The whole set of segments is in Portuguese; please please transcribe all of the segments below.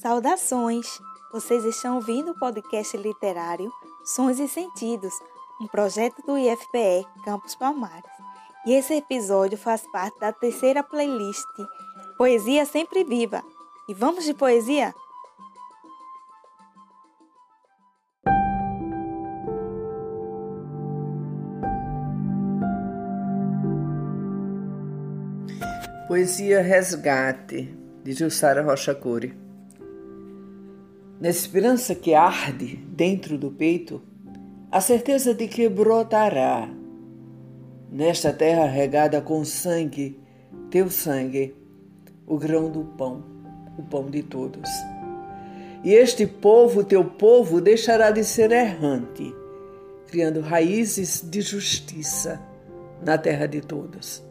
Saudações! Vocês estão ouvindo o podcast literário Sons e Sentidos, um projeto do IFPE Campus Palmares. E esse episódio faz parte da terceira playlist Poesia Sempre Viva. E vamos de poesia? Poesia Resgate, de Jussara Rocha Core. Na esperança que arde dentro do peito, a certeza de que brotará, nesta terra regada com sangue, teu sangue, o grão do pão, o pão de todos. E este povo, teu povo, deixará de ser errante, criando raízes de justiça na terra de todos.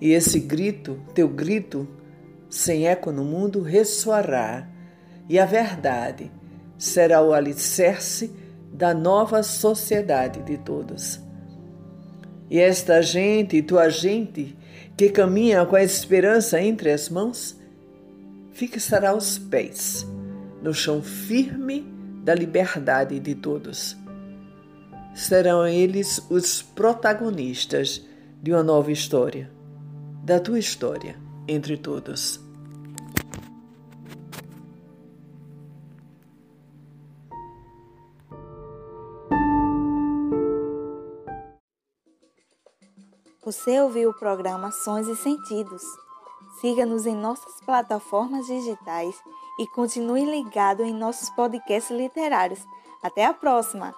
E esse grito, teu grito, sem eco no mundo, ressoará, e a verdade será o alicerce da nova sociedade de todos. E esta gente, tua gente, que caminha com a esperança entre as mãos, fixará os pés no chão firme da liberdade de todos. Serão eles os protagonistas de uma nova história da tua história entre todos. Você ouviu o programa Sons e Sentidos. Siga-nos em nossas plataformas digitais e continue ligado em nossos podcasts literários. Até a próxima!